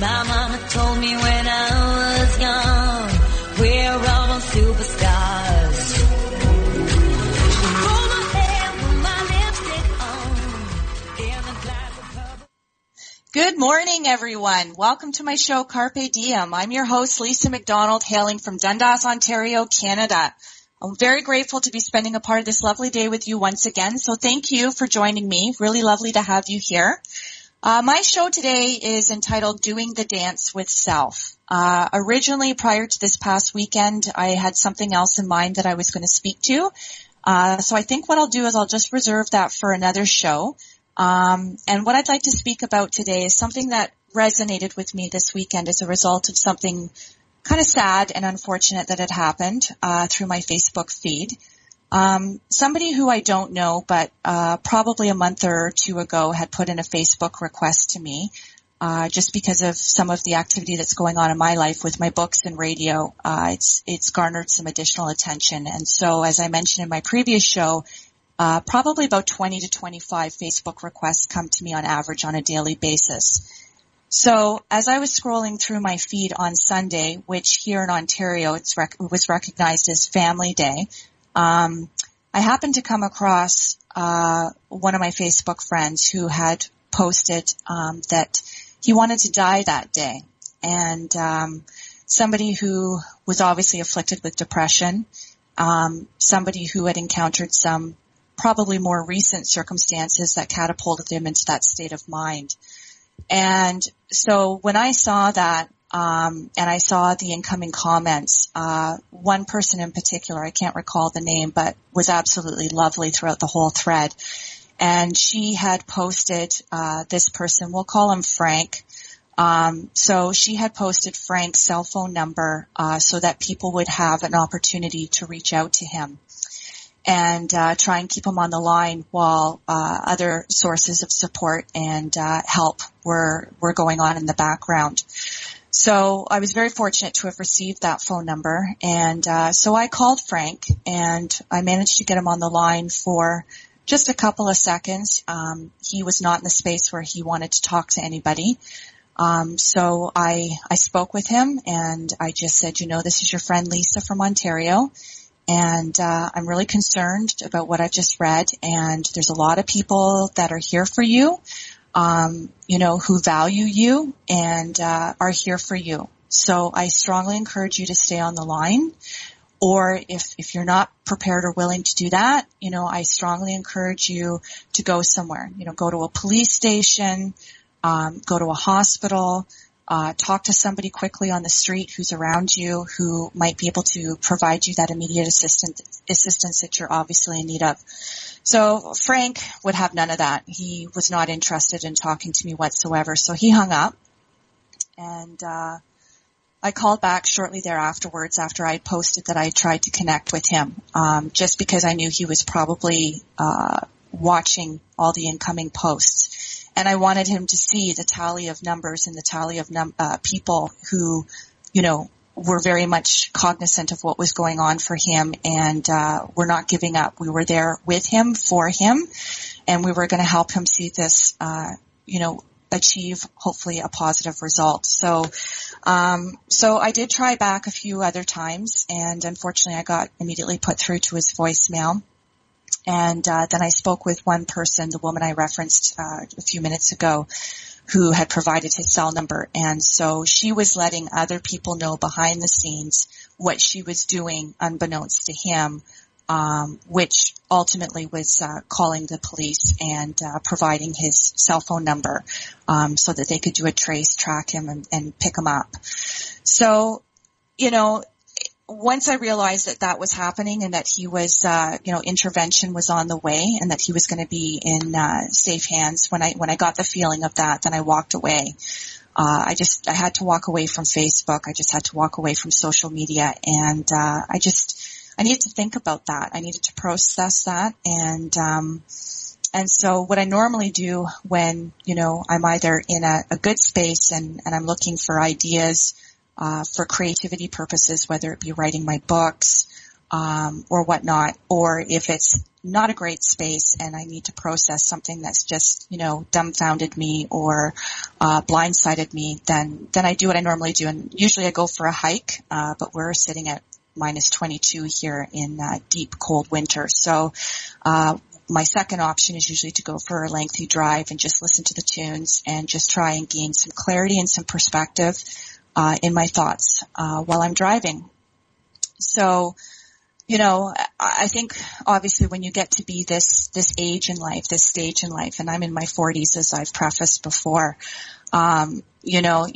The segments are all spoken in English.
My mama told me when I was young, we're all superstars. On, purple. Good morning, everyone. Welcome to my show, Carpe Diem. I'm your host, Lisa McDonald, hailing from Dundas, Ontario, Canada. I'm very grateful to be spending a part of this lovely day with you once again. So thank you for joining me. Really lovely to have you here. Uh, my show today is entitled Doing the Dance with Self. Uh, originally, prior to this past weekend, I had something else in mind that I was going to speak to. Uh, so I think what I'll do is I'll just reserve that for another show. Um, and what I'd like to speak about today is something that resonated with me this weekend as a result of something kind of sad and unfortunate that had happened uh, through my Facebook feed. Um, somebody who I don't know, but uh, probably a month or two ago, had put in a Facebook request to me, uh, just because of some of the activity that's going on in my life with my books and radio. Uh, it's it's garnered some additional attention, and so as I mentioned in my previous show, uh, probably about 20 to 25 Facebook requests come to me on average on a daily basis. So as I was scrolling through my feed on Sunday, which here in Ontario it's rec- was recognized as Family Day, um, I happened to come across uh, one of my Facebook friends who had posted um, that he wanted to die that day, and um, somebody who was obviously afflicted with depression, um, somebody who had encountered some probably more recent circumstances that catapulted him into that state of mind. And so when I saw that, um, and I saw the incoming comments, uh, one person in particular, I can't recall the name, but was absolutely lovely throughout the whole thread. And she had posted uh, this person, we'll call him Frank. Um, so she had posted Frank's cell phone number uh, so that people would have an opportunity to reach out to him and uh, try and keep him on the line while uh, other sources of support and uh, help were were going on in the background. So I was very fortunate to have received that phone number, and uh, so I called Frank, and I managed to get him on the line for just a couple of seconds. Um, he was not in the space where he wanted to talk to anybody. Um, so I I spoke with him, and I just said, you know, this is your friend Lisa from Ontario and uh, I'm really concerned about what I've just read. And there's a lot of people that are here for you, um, you know, who value you and uh, are here for you. So I strongly encourage you to stay on the line. Or if, if you're not prepared or willing to do that, you know, I strongly encourage you to go somewhere. You know, go to a police station, um, go to a hospital, uh, talk to somebody quickly on the street who's around you who might be able to provide you that immediate assistance assistance that you're obviously in need of. So Frank would have none of that. He was not interested in talking to me whatsoever. So he hung up, and uh, I called back shortly thereafterwards after I posted that I tried to connect with him, um, just because I knew he was probably uh, watching all the incoming posts and I wanted him to see the tally of numbers and the tally of num- uh, people who, you know, were very much cognizant of what was going on for him and uh, we're not giving up. We were there with him, for him, and we were going to help him see this, uh, you know, achieve hopefully a positive result. So, um, so I did try back a few other times, and unfortunately, I got immediately put through to his voicemail. And uh, then I spoke with one person, the woman I referenced uh, a few minutes ago, who had provided his cell number. And so she was letting other people know behind the scenes what she was doing unbeknownst to him, um, which ultimately was uh, calling the police and uh, providing his cell phone number um, so that they could do a trace, track him, and, and pick him up. So, you know, once I realized that that was happening and that he was, uh, you know, intervention was on the way and that he was going to be in uh, safe hands, when I when I got the feeling of that, then I walked away. uh, I just I had to walk away from Facebook. I just had to walk away from social media, and uh, I just I needed to think about that. I needed to process that, and um, and so what I normally do when you know I'm either in a, a good space and and I'm looking for ideas uh, for creativity purposes, whether it be writing my books um, or whatnot, or if it's not a great space and I need to process something that's just, you know, dumbfounded me or uh, blindsided me, then then I do what I normally do, and usually I go for a hike. Uh, but we're sitting at minus 22 here in uh, deep cold winter, so. Uh, my second option is usually to go for a lengthy drive and just listen to the tunes and just try and gain some clarity and some perspective uh, in my thoughts uh, while I'm driving. So, you know, I think obviously when you get to be this, this age in life, this stage in life, and I'm in my 40s as I've prefaced before, um, you know,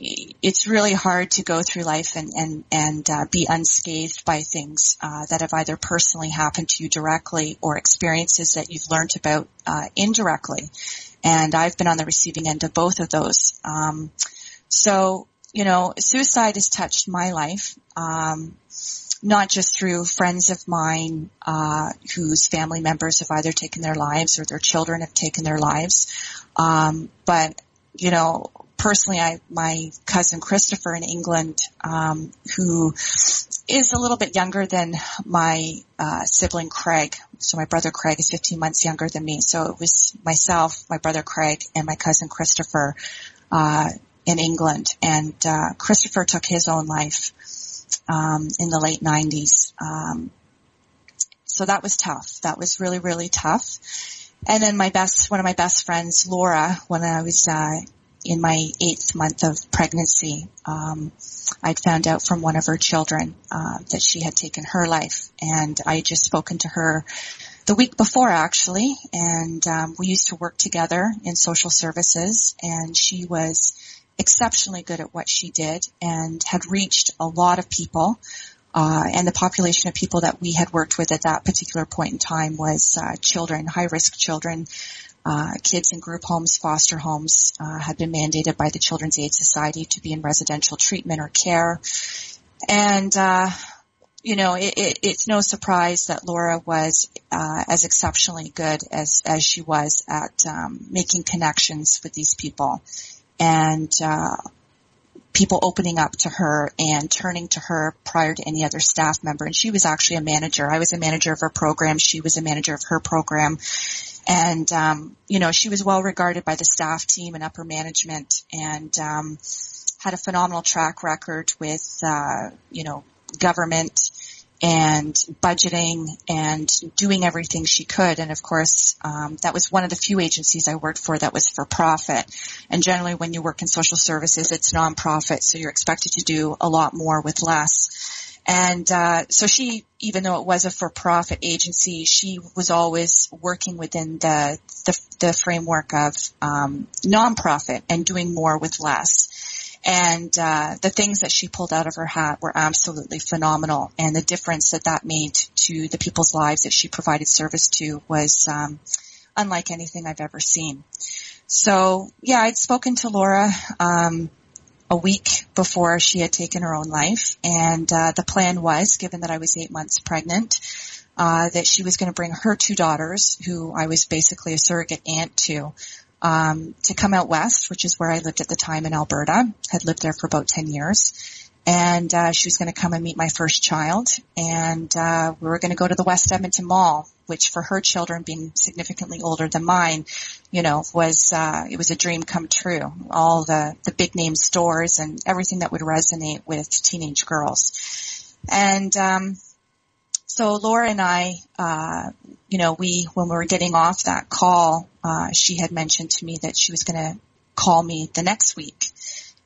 it's really hard to go through life and, and, and uh, be unscathed by things uh, that have either personally happened to you directly or experiences that you've learned about uh, indirectly. And I've been on the receiving end of both of those. Um, so, you know, suicide has touched my life. Um, not just through friends of mine uh, whose family members have either taken their lives or their children have taken their lives, um, but you know, personally, I my cousin Christopher in England, um, who is a little bit younger than my uh, sibling Craig. So my brother Craig is 15 months younger than me. So it was myself, my brother Craig, and my cousin Christopher uh, in England. And uh, Christopher took his own life um, in the late 90s. Um, so that was tough. That was really, really tough. And then my best, one of my best friends, Laura, when I was uh, in my eighth month of pregnancy, um, I'd found out from one of her children uh, that she had taken her life, and I had just spoken to her the week before actually, and um, we used to work together in social services, and she was exceptionally good at what she did and had reached a lot of people. Uh, and the population of people that we had worked with at that particular point in time was uh, children, high risk children, uh, kids in group homes, foster homes, uh, had been mandated by the Children's Aid Society to be in residential treatment or care. And, uh, you know, it, it, it's no surprise that Laura was uh, as exceptionally good as as she was at um, making connections with these people and uh, people opening up to her and turning to her prior to any other staff member. And she was actually a manager. I was a manager of her program. She was a manager of her program. And, um, you know, she was well regarded by the staff team and upper management and, um, had a phenomenal track record with, uh, you know, government and budgeting and doing everything she could. And of course, um, that was one of the few agencies I worked for that was for profit. And generally, when you work in social services, it's nonprofit, so you're expected to do a lot more with less. And uh, so she, even though it was a for-profit agency, she was always working within the the, the framework of um, nonprofit and doing more with less. And uh, the things that she pulled out of her hat were absolutely phenomenal. And the difference that that made to the people's lives that she provided service to was um, unlike anything I've ever seen. So yeah, I'd spoken to Laura um, a week before she had taken her own life, and uh, the plan was, given that I was eight months pregnant, uh, that she was going to bring her two daughters, who I was basically a surrogate aunt to, um, to come out west, which is where I lived at the time in Alberta. Had lived there for about ten years, and uh, she was going to come and meet my first child, and uh, we were going to go to the West Edmonton Mall, which for her children, being significantly older than mine, you know, was uh, it was a dream come true. All the the big name stores and everything that would resonate with teenage girls, and um, so Laura and I, uh, you know, we, when we were getting off that call, uh, she had mentioned to me that she was going to call me the next week,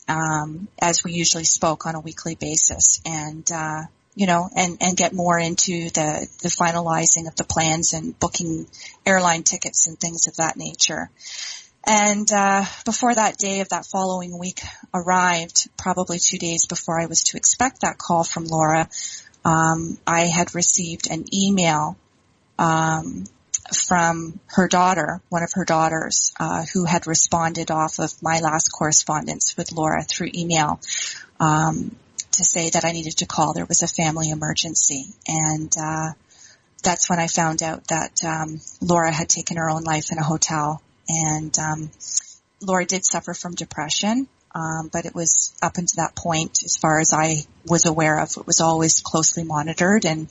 um, as we usually spoke on a weekly basis and, uh, you know, and, and get more into the, the finalizing of the plans and booking airline tickets and things of that nature. And uh, before that day of that following week arrived, probably two days before I was to expect that call from Laura, um, I had received an email um, from her daughter, one of her daughters, uh, who had responded off of my last correspondence with Laura through email um, to say that I needed to call. There was a family emergency, and uh, that's when I found out that um, Laura had taken her own life in a hotel. And um, Laura did suffer from depression, um, but it was up until that point, as far as I was aware of, it was always closely monitored. And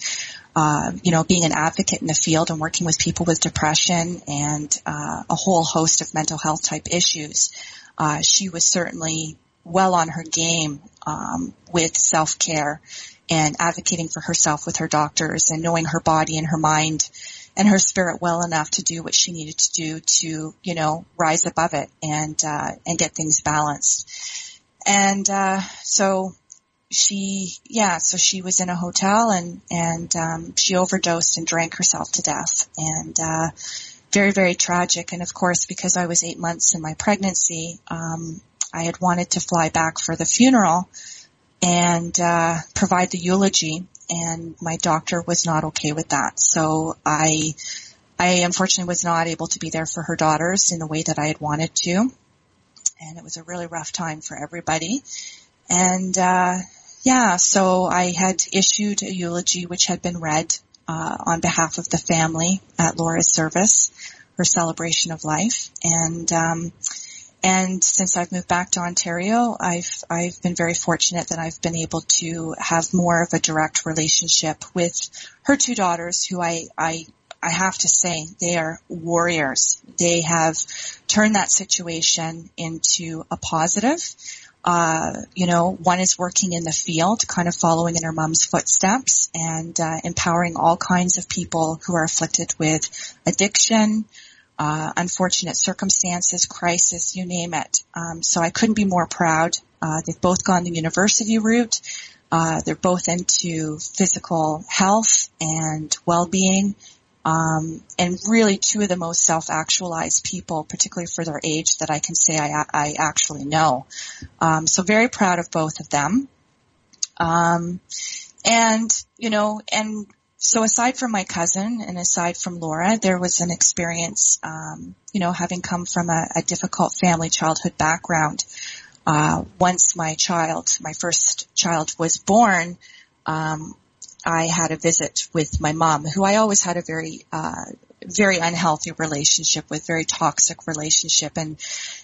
uh, you know, being an advocate in the field and working with people with depression and uh, a whole host of mental health type issues, uh, she was certainly well on her game um, with self care and advocating for herself with her doctors and knowing her body and her mind and her spirit well enough to do what she needed to do to, you know, rise above it and, uh, and get things balanced. And, uh, so she, yeah, so she was in a hotel and, and, um, she overdosed and drank herself to death and, uh, very, very tragic. And of course, because I was eight months in my pregnancy, um, I had wanted to fly back for the funeral and, uh, provide the eulogy and my doctor was not okay with that. So I, I unfortunately was not able to be there for her daughters in the way that I had wanted to. And it was a really rough time for everybody. And, uh, yeah, so I had issued a eulogy which had been read, uh, on behalf of the family at Laura's service, her celebration of life. And, um, and since I've moved back to Ontario, I've I've been very fortunate that I've been able to have more of a direct relationship with her two daughters, who I I I have to say they are warriors. They have turned that situation into a positive. Uh, you know, one is working in the field, kind of following in her mom's footsteps and uh, empowering all kinds of people who are afflicted with addiction, uh, unfortunate circumstances, crisis, you name it. Um, so I couldn't be more proud. Uh, they've both gone the university route. Uh, they're both into physical health and well-being, um, and really two of the most self-actualized people, particularly for their age, that I can say I, I actually know. Um, so very proud of both of them. Um, and you know, and so aside from my cousin and aside from Laura, there was an experience, um, you know, having come from a, a difficult family childhood background. Uh, once my child, my first child was born, um, I had a visit with my mom, who I always had a very, uh, very unhealthy relationship with, very toxic relationship, and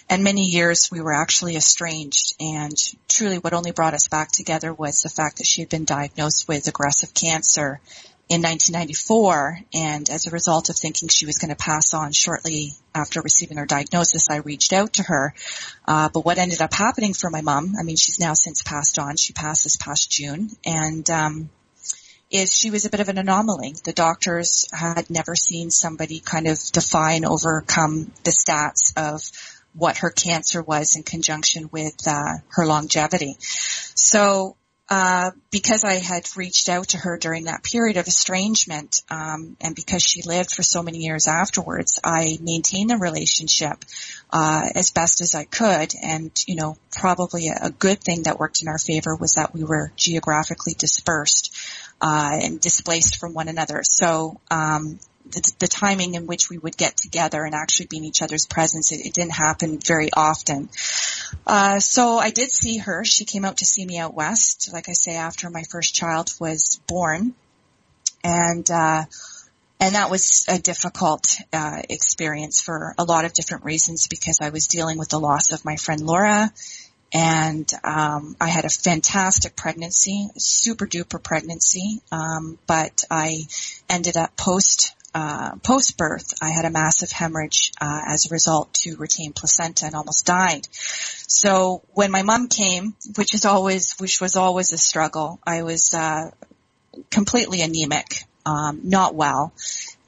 and many years we were actually estranged. And truly, what only brought us back together was the fact that she had been diagnosed with aggressive cancer in 1994, and as a result of thinking she was going to pass on shortly after receiving her diagnosis, I reached out to her. Uh, but what ended up happening for my mom, I mean, she's now since passed on. She passed this past June, and um, is she was a bit of an anomaly. The doctors had never seen somebody kind of defy and overcome the stats of what her cancer was in conjunction with uh, her longevity. So uh, because I had reached out to her during that period of estrangement, um, and because she lived for so many years afterwards, I maintained the relationship uh, as best as I could. And you know, probably a, a, good thing that worked in our favor was that we were geographically dispersed uh, and displaced from one another. So um, the, the, timing in which we would get together and actually be in each other's presence, it, it didn't happen very often. Uh, so I did see her. She came out to see me out west, like I say, after my first child was born, and uh, and that was a difficult uh, experience for a lot of different reasons because I was dealing with the loss of my friend Laura. And um, I had a fantastic pregnancy, super duper pregnancy, um, but I ended up post uh, post birth, I had a massive hemorrhage uh, as a result to retain placenta and almost died. So when my mom came, which is always which was always a struggle, I was uh, completely anemic, um, not well,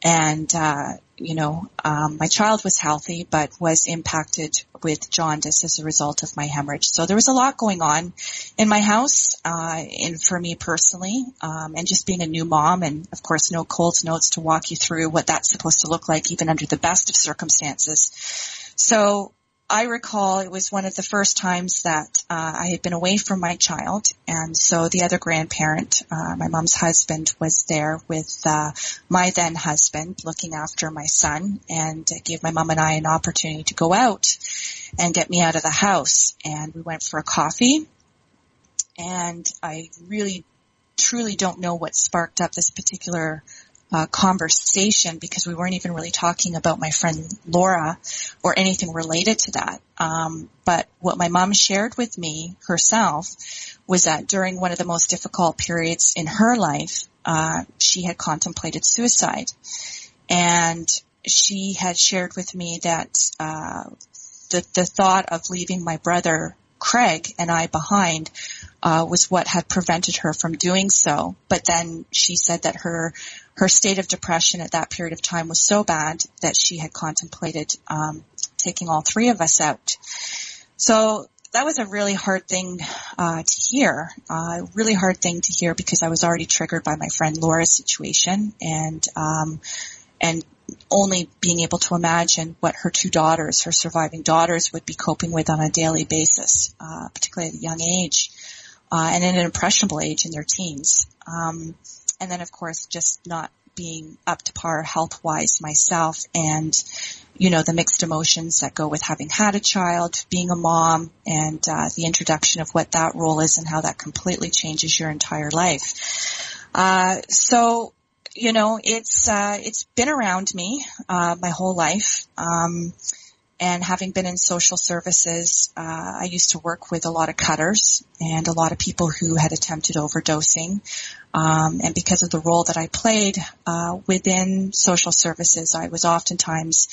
and uh, you know, um, my child was healthy but was impacted with jaundice as a result of my hemorrhage. So there was a lot going on in my house, uh, and for me personally, um, and just being a new mom, and of course, no Coles Notes to walk you through what that's supposed to look like, even under the best of circumstances. So I recall it was one of the first times that uh, I had been away from my child, and so the other grandparent, uh, my mom's husband, was there with uh, my then husband, looking after my son, and gave my mom and I an opportunity to go out and get me out of the house. And we went for a coffee, and I really, truly don't know what sparked up this particular uh, conversation because we weren't even really talking about my friend Laura or anything related to that. Um, but what my mom shared with me herself was that during one of the most difficult periods in her life, uh, she had contemplated suicide, and she had shared with me that uh, the the thought of leaving my brother Craig and I behind uh, was what had prevented her from doing so. But then she said that her her state of depression at that period of time was so bad that she had contemplated um, taking all three of us out. So that was a really hard thing uh, to hear. A uh, really hard thing to hear because I was already triggered by my friend Laura's situation, and um, and only being able to imagine what her two daughters, her surviving daughters, would be coping with on a daily basis, uh, particularly at a young age, uh, and at an impressionable age in their teens. Um, and then of course just not being up to par health wise myself and you know the mixed emotions that go with having had a child being a mom and uh, the introduction of what that role is and how that completely changes your entire life uh, so you know it's uh, it's been around me uh, my whole life um, and having been in social services, uh, I used to work with a lot of cutters and a lot of people who had attempted overdosing. Um, and because of the role that I played uh, within social services, I was oftentimes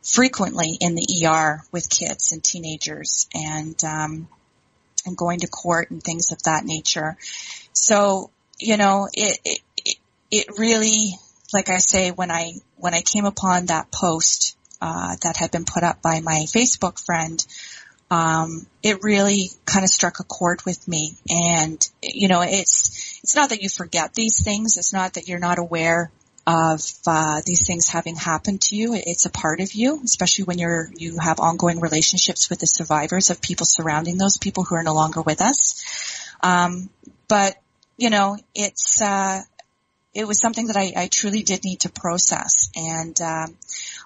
frequently in the ER with kids and teenagers and um, and going to court and things of that nature. So you know, it, it it really, like I say, when I when I came upon that post uh, that had been put up by my Facebook friend, um, it really kind of struck a chord with me. And you know, it's it's not that you forget these things. It's not that you're not aware of uh, these things having happened to you. It's a part of you, especially when you're you have ongoing relationships with the survivors of people surrounding those people who are no longer with us. Um, but you know, it's uh, it was something that I, I truly did need to process, and um,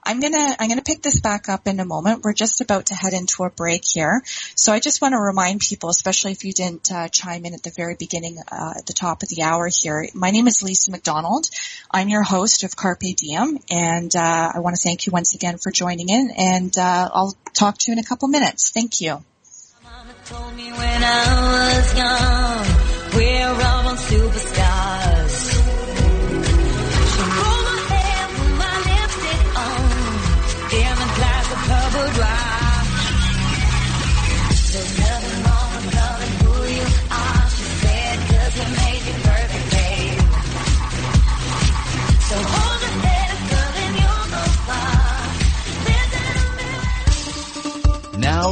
I'm gonna I'm gonna pick this back up in a moment. We're just about to head into a break here, so I just want to remind people, especially if you didn't uh, chime in at the very beginning, uh, at the top of the hour here. My name is Lisa McDonald. I'm your host of Carpe Diem, and uh, I want to thank you once again for joining in. And uh, I'll talk to you in a couple minutes. Thank you. Mama told me when I was young, we're all superstars.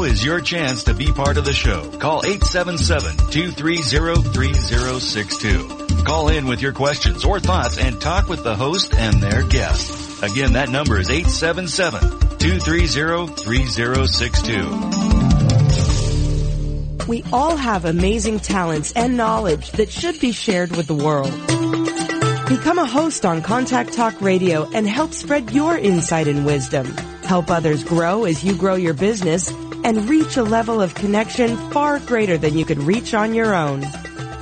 Is your chance to be part of the show. Call 877-230-3062. Call in with your questions or thoughts and talk with the host and their guest. Again, that number is 877-230-3062. We all have amazing talents and knowledge that should be shared with the world. Become a host on Contact Talk Radio and help spread your insight and wisdom. Help others grow as you grow your business and reach a level of connection far greater than you could reach on your own.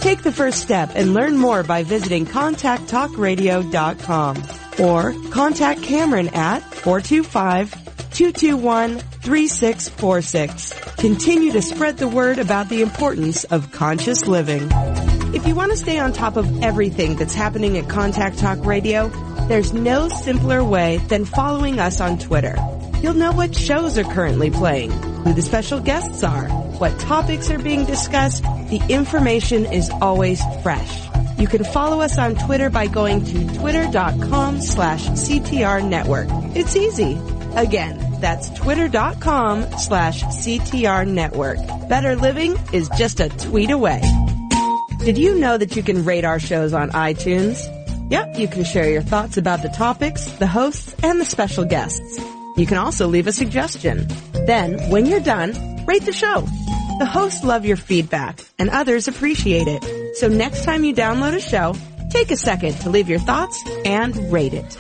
Take the first step and learn more by visiting contacttalkradio.com or contact Cameron at 425-221-3646. Continue to spread the word about the importance of conscious living. If you want to stay on top of everything that's happening at Contact Talk Radio, there's no simpler way than following us on Twitter. You'll know what shows are currently playing, who the special guests are, what topics are being discussed. The information is always fresh. You can follow us on Twitter by going to twitter.com slash CTR network. It's easy. Again, that's twitter.com slash CTR network. Better living is just a tweet away. Did you know that you can rate our shows on iTunes? Yep, you can share your thoughts about the topics, the hosts, and the special guests. You can also leave a suggestion. Then, when you're done, rate the show. The hosts love your feedback, and others appreciate it. So next time you download a show, take a second to leave your thoughts and rate it.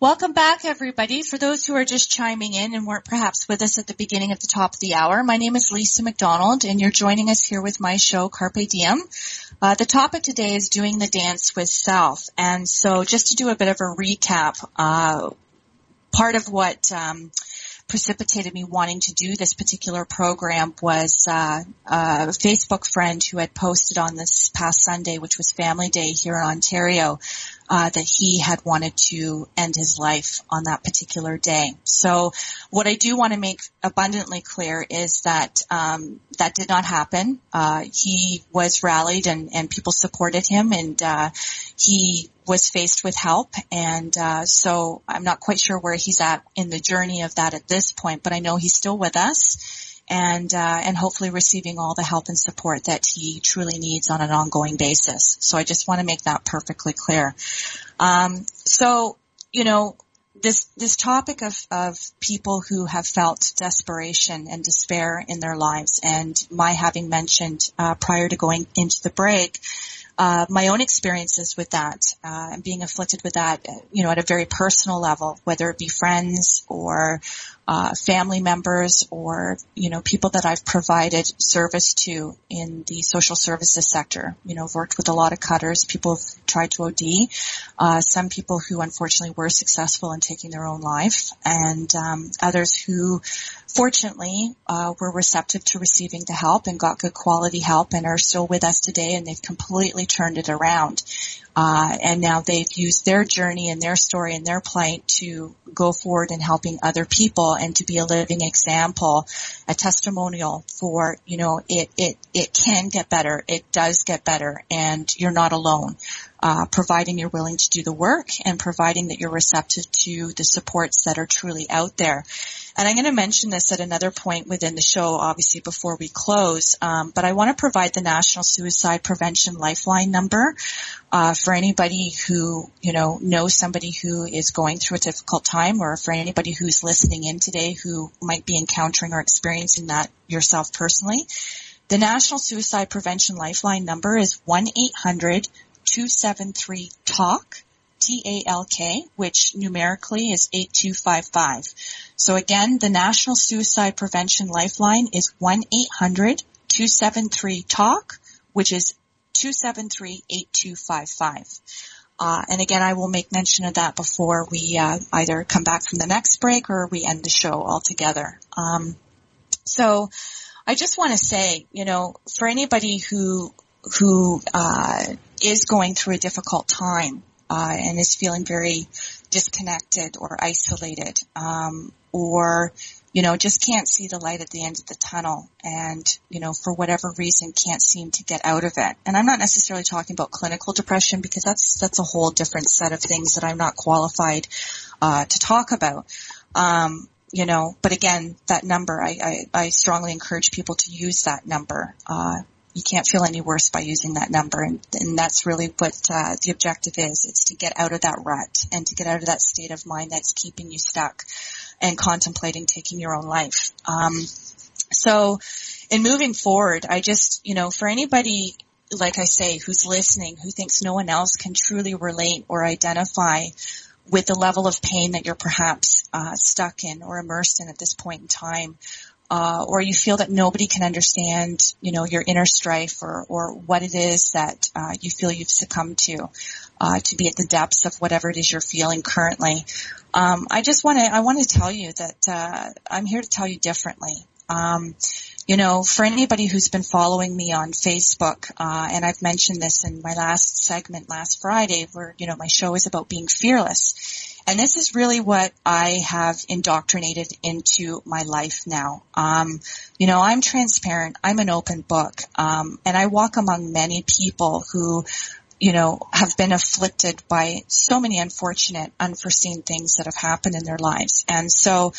Welcome back, everybody. For those who are just chiming in and weren't perhaps with us at the beginning at the top of the hour, my name is Lisa McDonald, and you're joining us here with my show, Carpe Diem. Uh, the topic today is doing the dance with self, and so just to do a bit of a recap, uh, part of what um, precipitated me wanting to do this particular program was uh, a Facebook friend who had posted on this past Sunday, which was Family Day here in Ontario, uh, that he had wanted to end his life on that particular day. So what I do want to make abundantly clear is that um, that did not happen. Uh, he was rallied and, and people supported him and uh, he was faced with help and uh, so I'm not quite sure where he's at in the journey of that at this point, but I know he's still with us and uh, and hopefully receiving all the help and support that he truly needs on an ongoing basis. So I just want to make that perfectly clear. Um, so you know this this topic of of people who have felt desperation and despair in their lives, and my having mentioned uh, prior to going into the break uh, my own experiences with that uh, and being afflicted with that, you know, at a very personal level, whether it be friends or uh, family members or you know people that I've provided service to in the social services sector. You know, I've worked with a lot of cutters, people have tried to OD, uh, some people who unfortunately were successful in taking their own life, and um, others who fortunately uh, were receptive to receiving the help and got good quality help and are still with us today and they've completely turned it around. Uh, and now they've used their journey and their story and their plight to go forward in helping other people and to be a living example, a testimonial for, you know, it, it, it can get better. It does get better and you're not alone. Uh, providing you're willing to do the work and providing that you're receptive to the supports that are truly out there. And I'm going to mention this at another point within the show, obviously before we close. Um, but I want to provide the National Suicide Prevention Lifeline number uh, for anybody who you know knows somebody who is going through a difficult time, or for anybody who's listening in today who might be encountering or experiencing that yourself personally. The National Suicide Prevention Lifeline number is one eight hundred two seven three talk T-A-L-K, which numerically is 8255. So again, the National Suicide Prevention Lifeline is 1-800-273-TALK, which is 273-8255. Uh, and again, I will make mention of that before we uh, either come back from the next break or we end the show altogether. Um, so I just want to say, you know, for anybody who who uh, is going through a difficult time, uh, and is feeling very disconnected or isolated, um, or you know just can't see the light at the end of the tunnel, and you know for whatever reason can't seem to get out of it. And I'm not necessarily talking about clinical depression because that's that's a whole different set of things that I'm not qualified uh, to talk about. Um, you know, but again, that number, I, I, I strongly encourage people to use that number. Uh, you can't feel any worse by using that number. And, and that's really what uh, the objective is. It's to get out of that rut and to get out of that state of mind that's keeping you stuck and contemplating taking your own life. Um, so in moving forward, I just, you know, for anybody like I say, who's listening, who thinks no one else can truly relate or identify with the level of pain that you're perhaps uh, stuck in or immersed in at this point in time, uh, or you feel that nobody can understand, you know, your inner strife or, or what it is that uh, you feel you've succumbed to, uh, to be at the depths of whatever it is you're feeling currently. Um, I just want to, I want to tell you that uh, I'm here to tell you differently. Um, you know, for anybody who's been following me on Facebook, uh, and I've mentioned this in my last segment last Friday, where you know my show is about being fearless and this is really what I have indoctrinated into my life now. Um, you know, I'm transparent. I'm an open book. Um, and I walk among many people who, you know, have been afflicted by so many unfortunate, unforeseen things that have happened in their lives. And so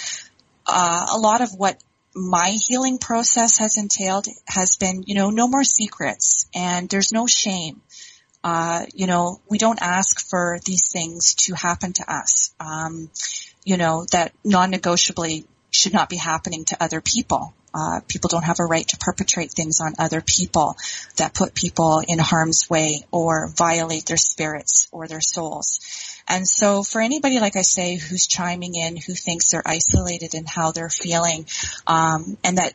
uh, a lot of what my healing process has entailed has been, you know, no more secrets and there's no shame. Uh, you know, we don't ask for these things to happen to us. Um, you know, that non-negotiably should not be happening to other people. Uh, people don't have a right to perpetrate things on other people that put people in harm's way or violate their spirits or their souls. And so for anybody, like I say, who's chiming in, who thinks they're isolated in how they're feeling, um, and that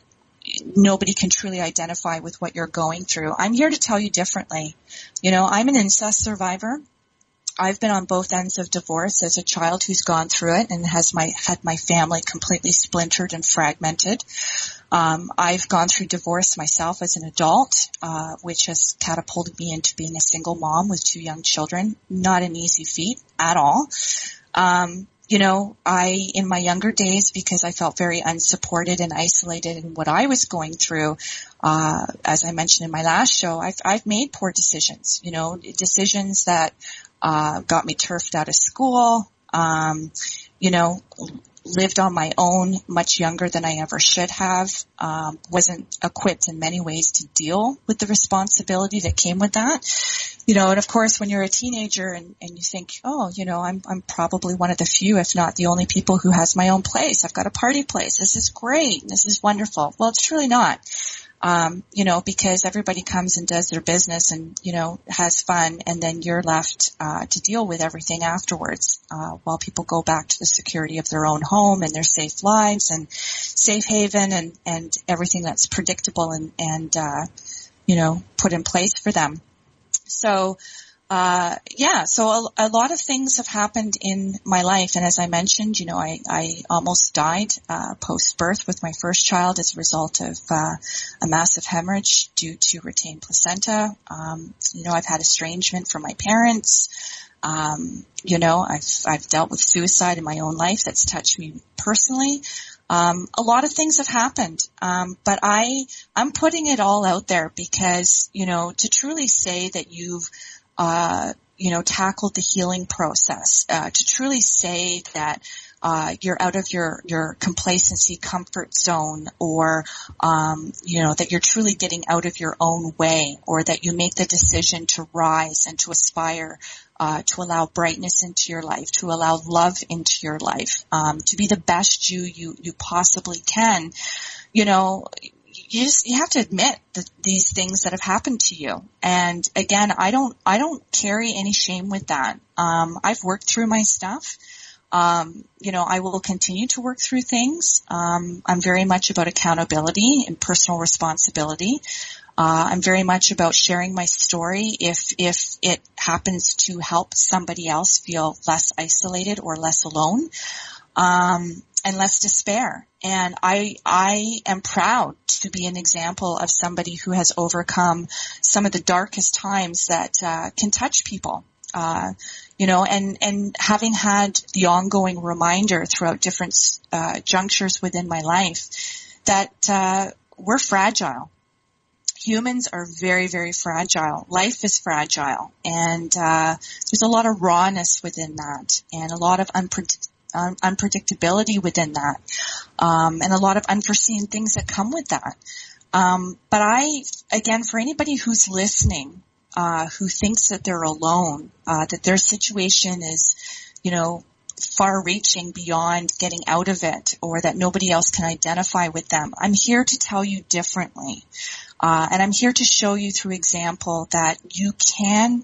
nobody can truly identify with what you're going through, I'm here to tell you differently. You know, I'm an incest survivor. I've been on both ends of divorce as a child who's gone through it and has my had my family completely splintered and fragmented. Um, I've gone through divorce myself as an adult, uh, which has catapulted me into being a single mom with two young children. Not an easy feat at all. Um, you know, I, in my younger days, because I felt very unsupported and isolated in what I was going through, uh, as I mentioned in my last show, I've, I've made poor decisions, you know, decisions that, uh, got me turfed out of school, um, you know, lived on my own much younger than I ever should have, um, wasn't equipped in many ways to deal with the responsibility that came with that. You know, and of course when you're a teenager and, and you think, oh, you know, I'm, I'm probably one of the few, if not the only people who has my own place. I've got a party place. This is great. This is wonderful. Well, it's truly not um, you know, because everybody comes and does their business and, you know, has fun and then you're left, uh, to deal with everything afterwards, uh, while people go back to the security of their own home and their safe lives and safe haven and, and everything that's predictable and, and, uh, you know, put in place for them. So, uh, yeah, so a, a, lot of things have happened in my life, and as I mentioned, you know, I, I almost died uh, post birth with my first child as a result of uh, a massive hemorrhage due to retained placenta. Um, you know, I've had estrangement from my parents. Um, you know, I've I've dealt with suicide in my own life that's touched me personally. Um, a lot of things have happened, um, but I I'm putting it all out there because you know to truly say that you've uh, you know, tackled the healing process, uh, to truly say that uh, you're out of your your complacency comfort zone, or um, you know that you're truly getting out of your own way, or that you make the decision to rise and to aspire. Uh, to allow brightness into your life, to allow love into your life, um, to be the best you you you possibly can. You know, you just you have to admit that these things that have happened to you. And again, I don't I don't carry any shame with that. Um, I've worked through my stuff. Um, you know, I will continue to work through things. Um, I'm very much about accountability and personal responsibility. Uh, I'm very much about sharing my story if if it happens to help somebody else feel less isolated or less alone. Um, and less despair. And I, I am proud to be an example of somebody who has overcome some of the darkest times that uh, can touch people. Uh, you know, and and having had the ongoing reminder throughout different uh, junctures within my life that uh, we're fragile. Humans are very, very fragile. Life is fragile, and uh, there's a lot of rawness within that, and a lot of unpredictability un- unpredictability within that, um, and a lot of unforeseen things that come with that. Um, but I, again, for anybody who's listening, uh, who thinks that they're alone, uh, that their situation is, you know, far reaching beyond getting out of it or that nobody else can identify with them. I'm here to tell you differently. Uh, and I'm here to show you through example that you can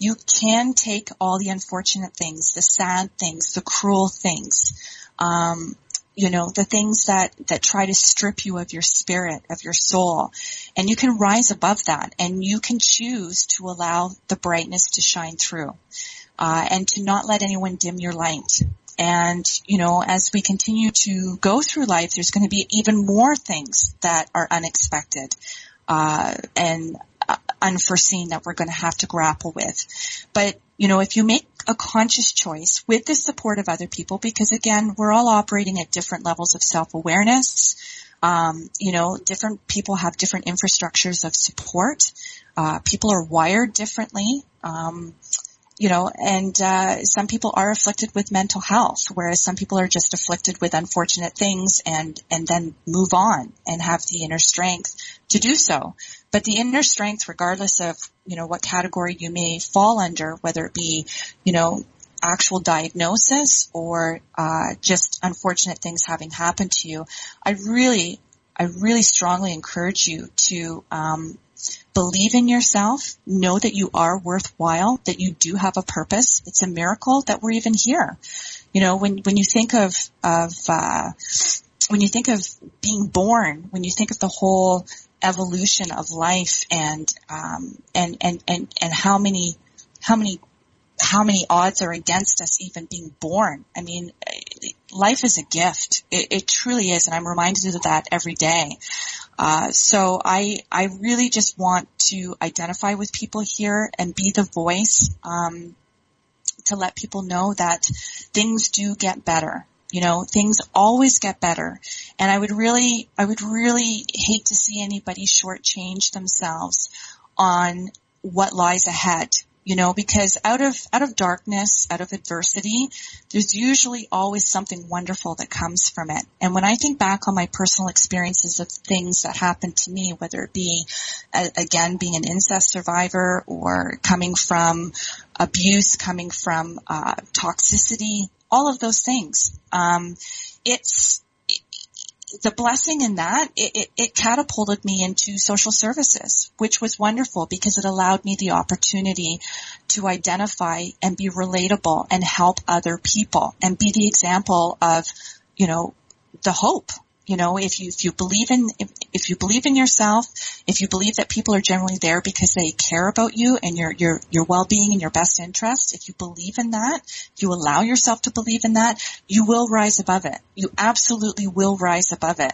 you can take all the unfortunate things, the sad things, the cruel things, um, you know, the things that, that try to strip you of your spirit, of your soul. And you can rise above that and you can choose to allow the brightness to shine through, uh, and to not let anyone dim your light. And, you know, as we continue to go through life, there's going to be even more things that are unexpected. Uh, and unforeseen that we're going to have to grapple with. But, you know, if you make a conscious choice with the support of other people, because again, we're all operating at different levels of self-awareness. Um, you know, different people have different infrastructures of support. Uh, people are wired differently. Um, you know, and uh, some people are afflicted with mental health, whereas some people are just afflicted with unfortunate things and and then move on and have the inner strength to do so. But the inner strength, regardless of you know what category you may fall under, whether it be you know actual diagnosis or uh, just unfortunate things having happened to you, I really, I really strongly encourage you to um, believe in yourself, know that you are worthwhile, that you do have a purpose. It's a miracle that we're even here. You know, when when you think of of uh, when you think of being born, when you think of the whole evolution of life and um, and and and and how many how many how many odds are against us even being born. I mean, life is a gift. It, it truly is, and I'm reminded of that every day. Uh, so I I really just want to identify with people here and be the voice um, to let people know that things do get better. You know, things always get better, and I would really I would really hate to see anybody shortchange themselves on what lies ahead you know, because out of, out of darkness, out of adversity, there's usually always something wonderful that comes from it. And when I think back on my personal experiences of things that happened to me, whether it be, again, being an incest survivor or coming from abuse, coming from, uh, toxicity, all of those things, um, it's, the blessing in that, it, it, it, catapulted me into social services, which was wonderful because it allowed me the opportunity to identify and be relatable and help other people and be the example of, you know, the hope you know, if you, if you believe in, if, if you believe in yourself, if you believe that people are generally there because they care about you and your, your, your well-being and your best interest, if you believe in that, you allow yourself to believe in that, you will rise above it. You absolutely will rise above it.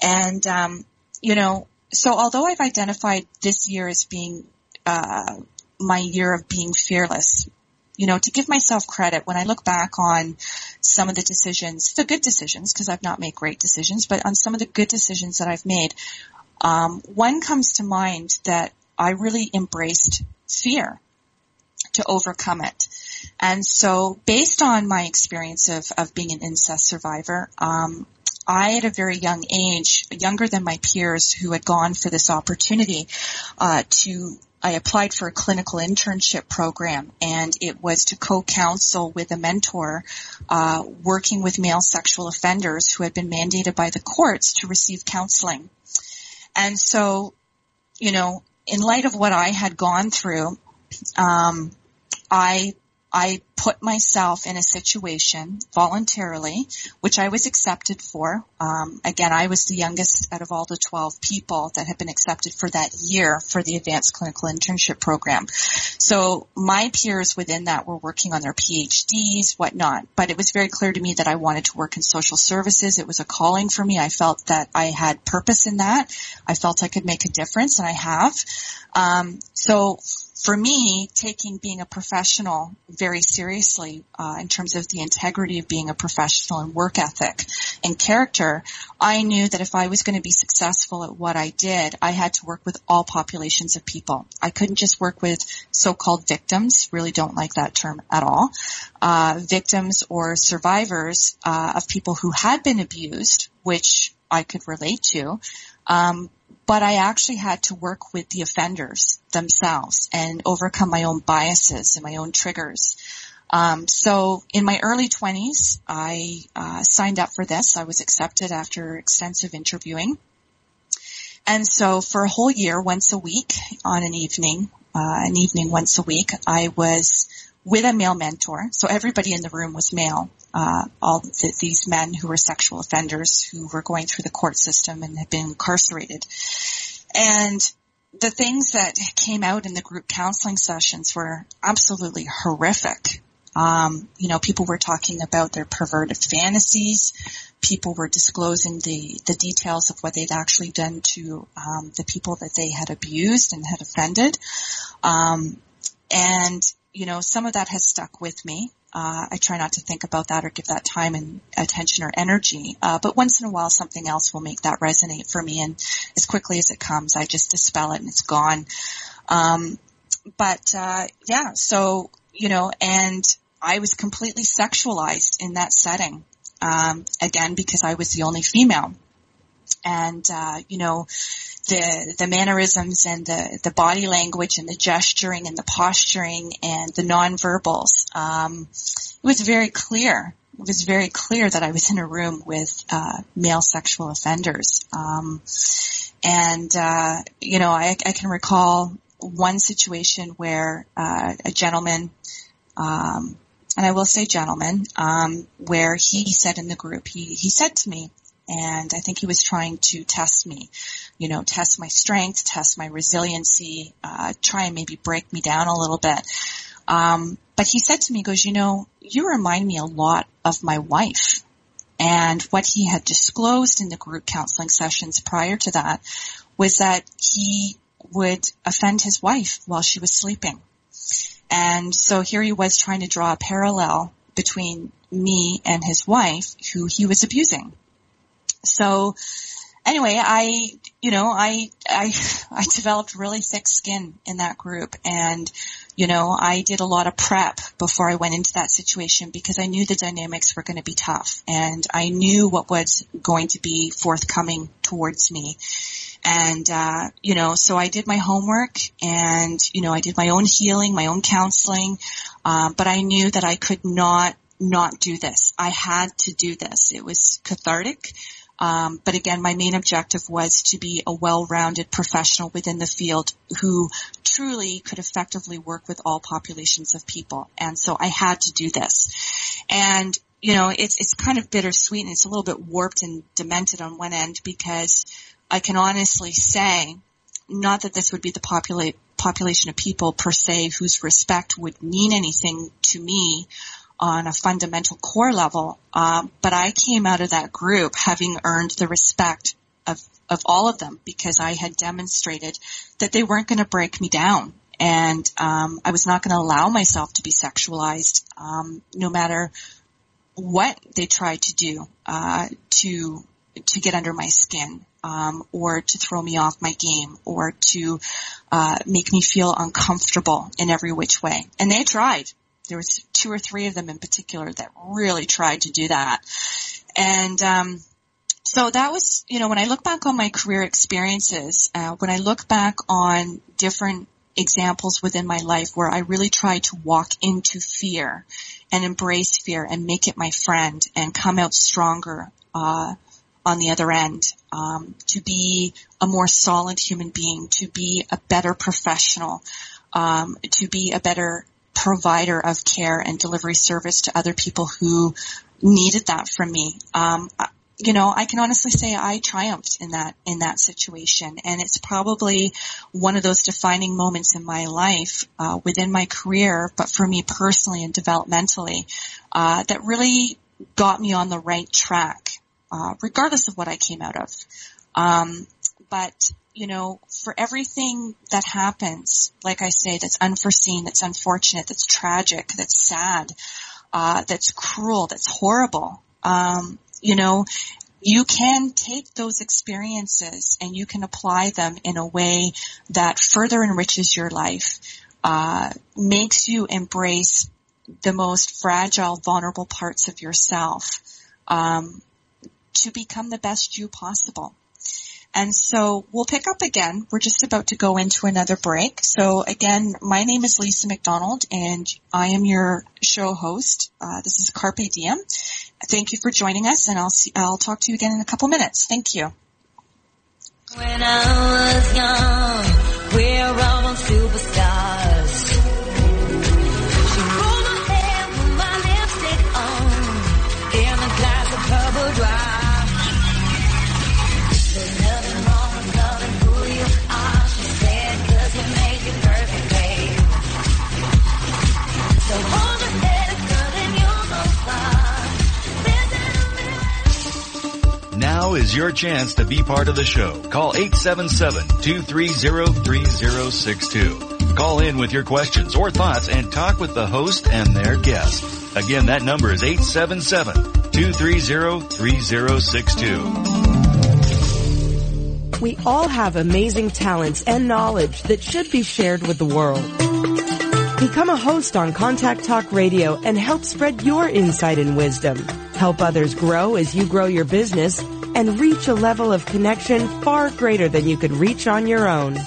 And, um, you know, so although I've identified this year as being, uh, my year of being fearless, you know, to give myself credit when I look back on some of the decisions, the good decisions, because I've not made great decisions, but on some of the good decisions that I've made, um, one comes to mind that I really embraced fear to overcome it. And so based on my experience of, of being an incest survivor, um, I, at a very young age, younger than my peers who had gone for this opportunity, uh, to I applied for a clinical internship program and it was to co-counsel with a mentor uh, working with male sexual offenders who had been mandated by the courts to receive counseling. And so, you know, in light of what I had gone through, um, I I put myself in a situation voluntarily, which I was accepted for. Um, again, I was the youngest out of all the 12 people that had been accepted for that year for the advanced clinical internship program. So my peers within that were working on their PhDs, whatnot, but it was very clear to me that I wanted to work in social services. It was a calling for me. I felt that I had purpose in that. I felt I could make a difference and I have. Um, so for me, taking being a professional very seriously uh, in terms of the integrity of being a professional and work ethic and character, I knew that if I was going to be successful at what I did, I had to work with all populations of people. I couldn't just work with so-called victims. Really don't like that term at all. Uh, victims or survivors uh, of people who had been abused, which I could relate to. Um, but I actually had to work with the offenders themselves and overcome my own biases and my own triggers. Um, so in my early 20s, I uh, signed up for this. I was accepted after extensive interviewing. And so for a whole year, once a week on an evening, uh, an evening once a week, I was with a male mentor. So everybody in the room was male. Uh, all the, these men who were sexual offenders who were going through the court system and had been incarcerated. And the things that came out in the group counseling sessions were absolutely horrific. Um, you know, people were talking about their perverted fantasies. People were disclosing the, the details of what they'd actually done to um, the people that they had abused and had offended. Um, and you know, some of that has stuck with me. Uh, I try not to think about that or give that time and attention or energy. Uh, but once in a while, something else will make that resonate for me, and as quickly as it comes, I just dispel it and it's gone. Um, but uh, yeah, so you know, and I was completely sexualized in that setting. Um, again, because I was the only female. And, uh, you know, the, the mannerisms and the, the body language and the gesturing and the posturing and the nonverbals, um, it was very clear. It was very clear that I was in a room with, uh, male sexual offenders. Um, and, uh, you know, I, I can recall one situation where, uh, a gentleman, um, and I will say gentleman, um, where he said in the group, he, he said to me, and I think he was trying to test me, you know, test my strength, test my resiliency, uh, try and maybe break me down a little bit. Um, but he said to me, he goes, you know, you remind me a lot of my wife. And what he had disclosed in the group counseling sessions prior to that was that he would offend his wife while she was sleeping. And so here he was trying to draw a parallel between me and his wife who he was abusing. So anyway, I, you know, I, I, I developed really thick skin in that group and, you know, I did a lot of prep before I went into that situation because I knew the dynamics were going to be tough and I knew what was going to be forthcoming towards me. And, uh, you know, so I did my homework and, you know, I did my own healing, my own counseling, um, but I knew that I could not, not do this. I had to do this. It was cathartic. Um, but again, my main objective was to be a well-rounded professional within the field who truly could effectively work with all populations of people. And so I had to do this. And you know, it's it's kind of bittersweet and it's a little bit warped and demented on one end because I can honestly say, not that this would be the population of people per se whose respect would mean anything to me on a fundamental core level, uh, but I came out of that group having earned the respect of, of all of them because I had demonstrated that they weren't going to break me down. And um, I was not going to allow myself to be sexualized, um, no matter what they tried to do uh, to to get under my skin um, or to throw me off my game or to uh, make me feel uncomfortable in every which way. And they tried. There was two or three of them in particular that really tried to do that. And um, so that was, you know, when I look back on my career experiences, uh, when I look back on different examples within my life where I really tried to walk into fear and embrace fear and make it my friend and come out stronger uh, on the other end, um, to be a more solid human being, to be a better professional, um, to be a better provider of care and delivery service to other people who needed that from me. Um, you know, I can honestly say I triumphed in that in that situation, and it's probably one of those defining moments in my life uh, within my career, but for me personally and developmentally, uh, that really got me on the right track uh, regardless of what I came out of. Um, but you know, for everything that happens, like I say, that's unforeseen, that's unfortunate, that's tragic, that's sad, uh, that's cruel, that's horrible. Um, you know, you can take those experiences and you can apply them in a way that further enriches your life, uh, makes you embrace the most fragile, vulnerable parts of yourself. Um, to become the best you possible. And so we'll pick up again. We're just about to go into another break. So again, my name is Lisa McDonald and I am your show host. Uh, this is Carpe Diem. Thank you for joining us and I'll see, I'll talk to you again in a couple minutes. Thank you. Your chance to be part of the show. Call 877-230-3062. Call in with your questions or thoughts and talk with the host and their guest. Again, that number is 877-230-3062. We all have amazing talents and knowledge that should be shared with the world. Become a host on Contact Talk Radio and help spread your insight and wisdom. Help others grow as you grow your business and reach a level of connection far greater than you could reach on your own.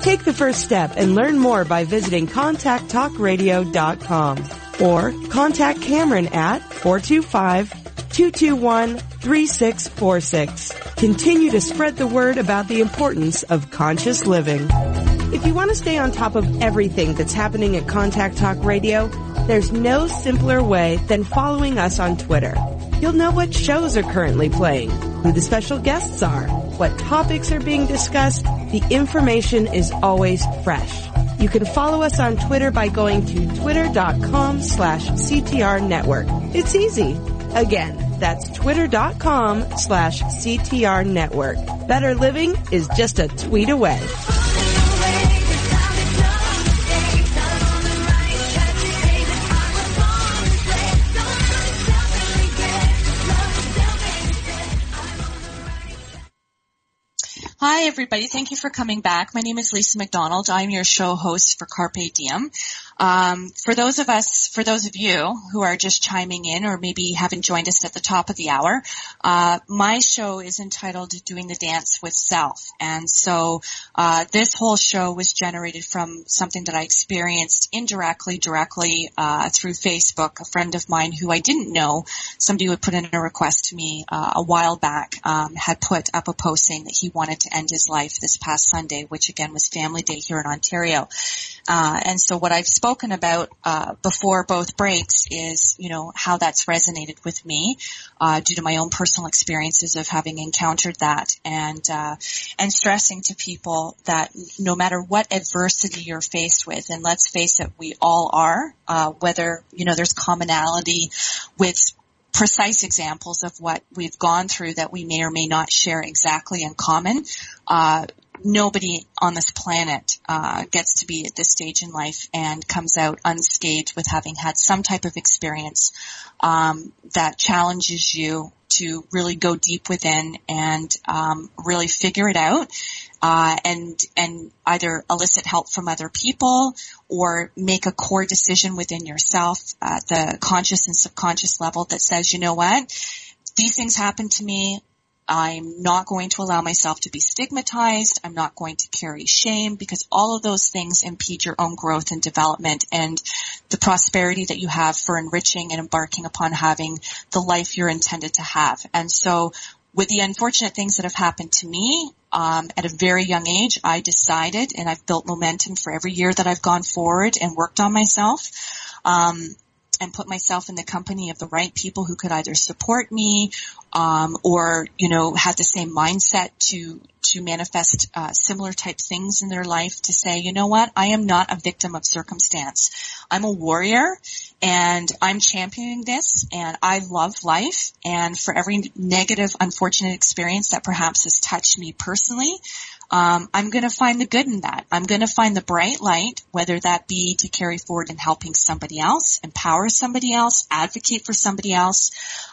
Take the first step and learn more by visiting contacttalkradio.com or contact Cameron at 425-221-3646. Continue to spread the word about the importance of conscious living. If you want to stay on top of everything that's happening at Contact Talk Radio, there's no simpler way than following us on Twitter. You'll know what shows are currently playing, who the special guests are, what topics are being discussed. The information is always fresh. You can follow us on Twitter by going to twitter.com slash CTR network. It's easy. Again, that's twitter.com slash CTR network. Better living is just a tweet away. Hi, everybody. Thank you for coming back. My name is Lisa McDonald. I'm your show host for Carpe Diem. Um, for those of us, for those of you who are just chiming in or maybe haven't joined us at the top of the hour, uh, my show is entitled Doing the Dance with Self. And so uh, this whole show was generated from something that I experienced indirectly, directly uh, through Facebook. A friend of mine who I didn't know, somebody who had put in a request to me uh, a while back, um, had put up a post saying that he wanted to end his life this past Sunday, which again was Family Day here in Ontario. Uh, and so what I've spoken about uh, before both breaks is, you know, how that's resonated with me uh, due to my own personal experiences of having encountered that, and uh, and stressing to people that no matter what adversity you're faced with, and let's face it, we all are, uh, whether you know there's commonality with precise examples of what we've gone through that we may or may not share exactly in common. Uh, nobody on this planet uh, gets to be at this stage in life and comes out unscathed with having had some type of experience um, that challenges you to really go deep within and um, really figure it out uh, and and either elicit help from other people or make a core decision within yourself at the conscious and subconscious level that says, you know what, these things happen to me. I'm not going to allow myself to be stigmatized. I'm not going to carry shame because all of those things impede your own growth and development and the prosperity that you have for enriching and embarking upon having the life you're intended to have. And so with the unfortunate things that have happened to me, um, at a very young age, I decided, and I've built momentum for every year that I've gone forward and worked on myself. Um, and put myself in the company of the right people who could either support me um, or you know have the same mindset to to manifest uh, similar type things in their life to say you know what? I am not a victim of circumstance. I'm a warrior and i'm championing this and i love life. And for every negative unfortunate experience that perhaps has touched me personally um, I'm going to find the good in that. I'm going to find the bright light, whether that be to carry forward in helping somebody else, empower somebody else, advocate for somebody else,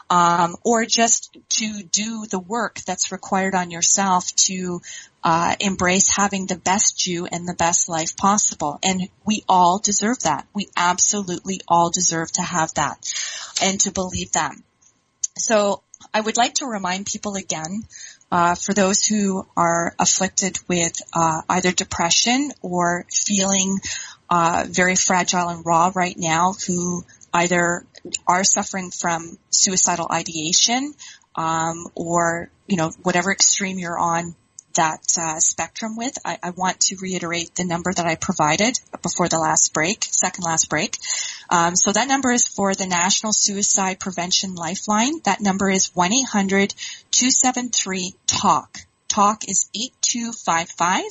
um, or just to do the work that's required on yourself to uh, embrace having the best you and the best life possible. And we all deserve that. We absolutely all deserve to have that and to believe that. So I would like to remind people again uh, for those who are afflicted with uh, either depression or feeling uh, very fragile and raw right now, who either are suffering from suicidal ideation um, or you know whatever extreme you're on that uh, spectrum with, I, I, want to reiterate the number that I provided before the last break, second last break. Um, so that number is for the National Suicide Prevention Lifeline. That number is 1-800-273-TALK. TALK is 8255.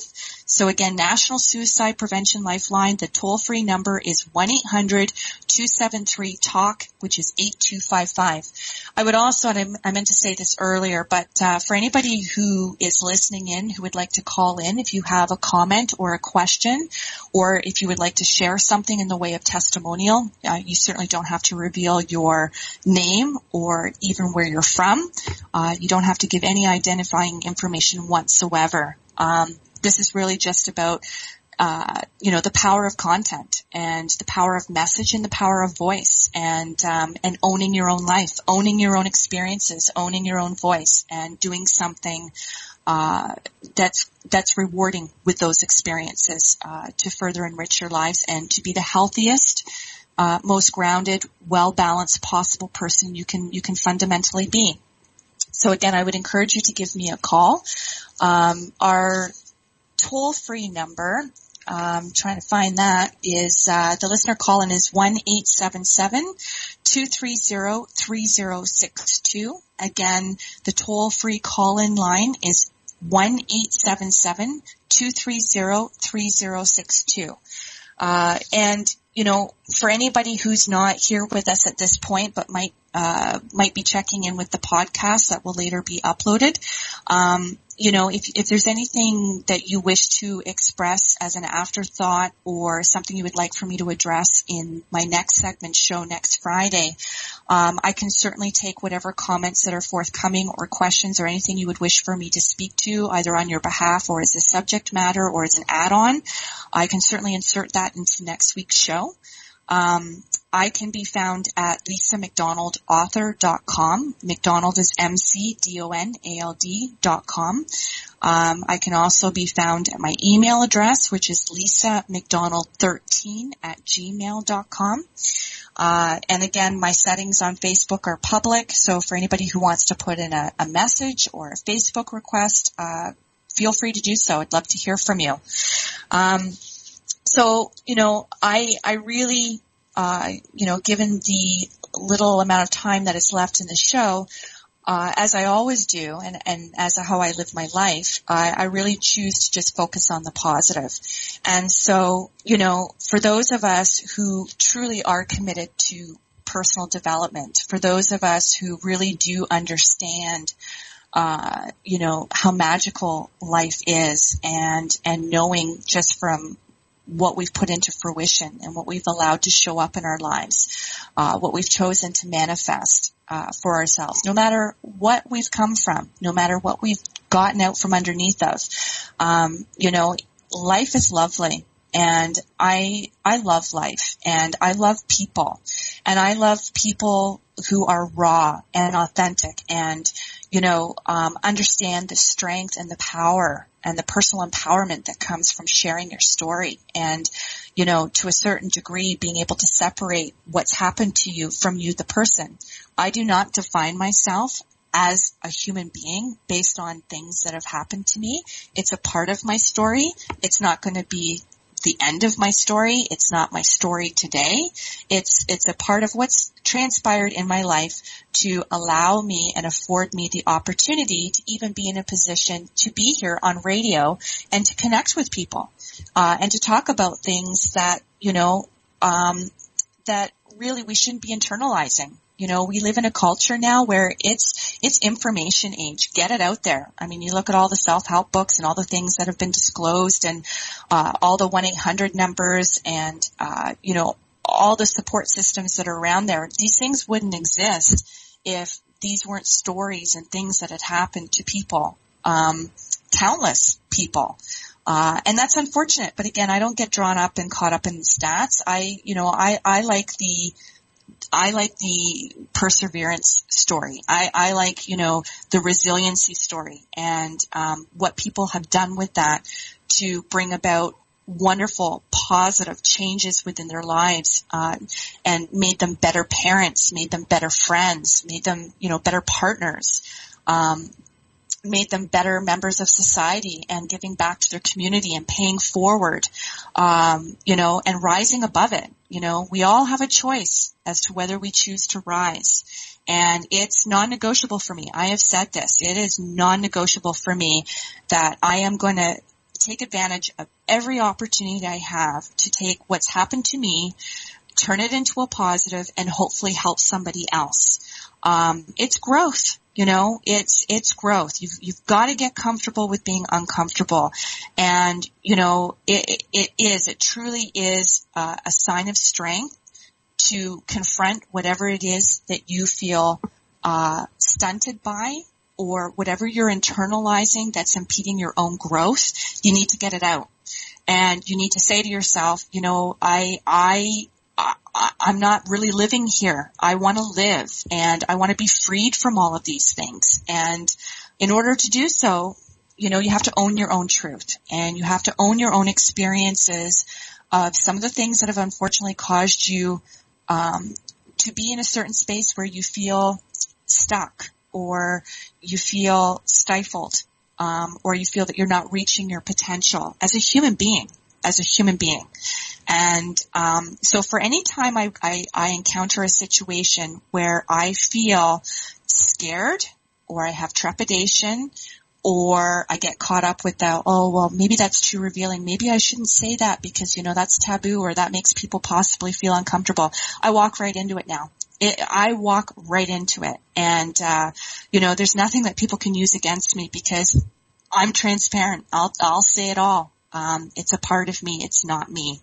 So again, National Suicide Prevention Lifeline, the toll-free number is 1-800-273-TALK, which is 8255. I would also, and I meant to say this earlier, but uh, for anybody who is listening in who would like to call in, if you have a comment or a question, or if you would like to share something in the way of testimonial, uh, you certainly don't have to reveal your name or even where you're from. Uh, you don't have to give any identifying information whatsoever. Um, this is really just about uh, you know, the power of content and the power of message and the power of voice and, um, and owning your own life, owning your own experiences, owning your own voice and doing something, uh, that's, that's rewarding with those experiences, uh, to further enrich your lives and to be the healthiest, uh, most grounded, well-balanced possible person you can, you can fundamentally be. So again, I would encourage you to give me a call. Um, our toll free number um, trying to find that is uh, the listener call in is one eight seven seven two three zero three zero six two. Again, the toll free call in line is one eight seven seven two three zero three zero six two. Uh, and you know, for anybody who's not here with us at this point, but might uh, might be checking in with the podcast that will later be uploaded. Um, you know, if, if there's anything that you wish to express as an afterthought or something you would like for me to address in my next segment show next Friday, um, I can certainly take whatever comments that are forthcoming or questions or anything you would wish for me to speak to either on your behalf or as a subject matter or as an add-on. I can certainly insert that into next week's show. Um, I can be found at lisamcdonaldauthor.com. McDonald is M-C-D-O-N-A-L-D dot com. Um, I can also be found at my email address, which is lisamcdonald13 at gmail.com. Uh, and again, my settings on Facebook are public, so for anybody who wants to put in a, a message or a Facebook request, uh, feel free to do so. I'd love to hear from you. Um, so, you know, I, I really, uh, you know, given the little amount of time that is left in the show, uh, as I always do, and, and as how I live my life, I, I really choose to just focus on the positive. And so, you know, for those of us who truly are committed to personal development, for those of us who really do understand uh, you know how magical life is, and and knowing just from what we've put into fruition and what we've allowed to show up in our lives, uh, what we've chosen to manifest uh, for ourselves, no matter what we've come from, no matter what we've gotten out from underneath of. Um, you know, life is lovely. And I, I love life and I love people and I love people who are raw and authentic and, you know, um, understand the strength and the power and the personal empowerment that comes from sharing your story and, you know, to a certain degree being able to separate what's happened to you from you, the person. I do not define myself as a human being based on things that have happened to me. It's a part of my story. It's not going to be the end of my story. It's not my story today. It's, it's a part of what's transpired in my life to allow me and afford me the opportunity to even be in a position to be here on radio and to connect with people, uh, and to talk about things that, you know, um, that really we shouldn't be internalizing. You know, we live in a culture now where it's, it's information age. Get it out there. I mean, you look at all the self-help books and all the things that have been disclosed and, uh, all the 1-800 numbers and, uh, you know, all the support systems that are around there. These things wouldn't exist if these weren't stories and things that had happened to people, um, countless people. Uh, and that's unfortunate, but again, I don't get drawn up and caught up in the stats. I, you know, I, I like the, I like the perseverance story. I, I like, you know, the resiliency story and um, what people have done with that to bring about wonderful, positive changes within their lives, uh, and made them better parents, made them better friends, made them, you know, better partners, um, made them better members of society and giving back to their community and paying forward, um, you know, and rising above it. You know, we all have a choice as to whether we choose to rise. And it's non-negotiable for me. I have said this. It is non-negotiable for me that I am going to take advantage of every opportunity I have to take what's happened to me, turn it into a positive, and hopefully help somebody else. Um, it's growth. You know, it's, it's growth. You've, you've got to get comfortable with being uncomfortable. And, you know, it, it is, it truly is uh, a sign of strength to confront whatever it is that you feel uh, stunted by or whatever you're internalizing that's impeding your own growth, you need to get it out. And you need to say to yourself, you know, I, I, I I'm not really living here. I want to live and I want to be freed from all of these things. And in order to do so, you know, you have to own your own truth and you have to own your own experiences of some of the things that have unfortunately caused you um, to be in a certain space where you feel stuck or you feel stifled um, or you feel that you're not reaching your potential as a human being as a human being and um, so for any time I, I, I encounter a situation where i feel scared or i have trepidation or I get caught up with that, oh, well, maybe that's too revealing. Maybe I shouldn't say that because, you know, that's taboo or that makes people possibly feel uncomfortable. I walk right into it now. It, I walk right into it. And, uh, you know, there's nothing that people can use against me because I'm transparent. I'll, I'll say it all. Um, it's a part of me. It's not me.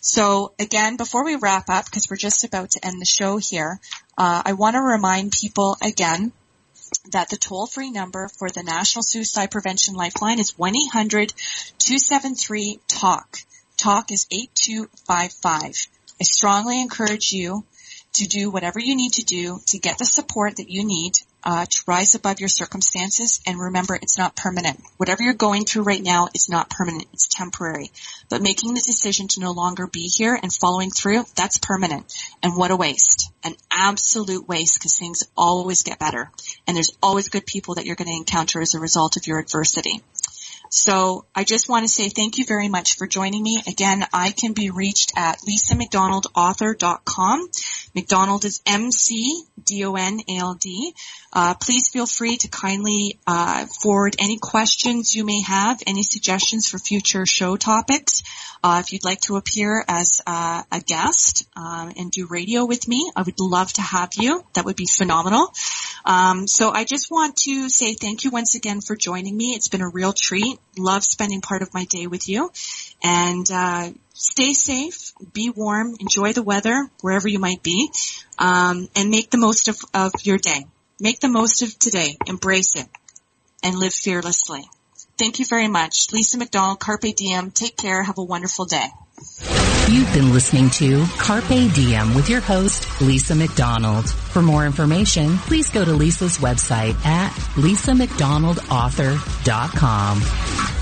So again, before we wrap up, because we're just about to end the show here, uh, I want to remind people again that the toll-free number for the National Suicide Prevention Lifeline is 1-800-273-TALK. TALK is 8255. I strongly encourage you to do whatever you need to do to get the support that you need uh, to rise above your circumstances. And remember, it's not permanent. Whatever you're going through right now is not permanent. It's temporary. But making the decision to no longer be here and following through, that's permanent. And what a waste. An absolute waste because things always get better. And there's always good people that you're going to encounter as a result of your adversity. So I just want to say thank you very much for joining me. Again, I can be reached at lisamcdonaldauthor.com. McDonald is M-C-D-O-N-A-L-D. Uh, please feel free to kindly uh, forward any questions you may have, any suggestions for future show topics. Uh, if you'd like to appear as uh, a guest um, and do radio with me, I would love to have you. That would be phenomenal. Um, so I just want to say thank you once again for joining me. It's been a real treat love spending part of my day with you. And uh, stay safe, be warm, enjoy the weather wherever you might be, um, and make the most of, of your day. Make the most of today. Embrace it and live fearlessly. Thank you very much. Lisa McDonald, Carpe Diem. Take care. Have a wonderful day. You've been listening to Carpe Diem with your host, Lisa McDonald. For more information, please go to Lisa's website at lisamcdonaldauthor.com.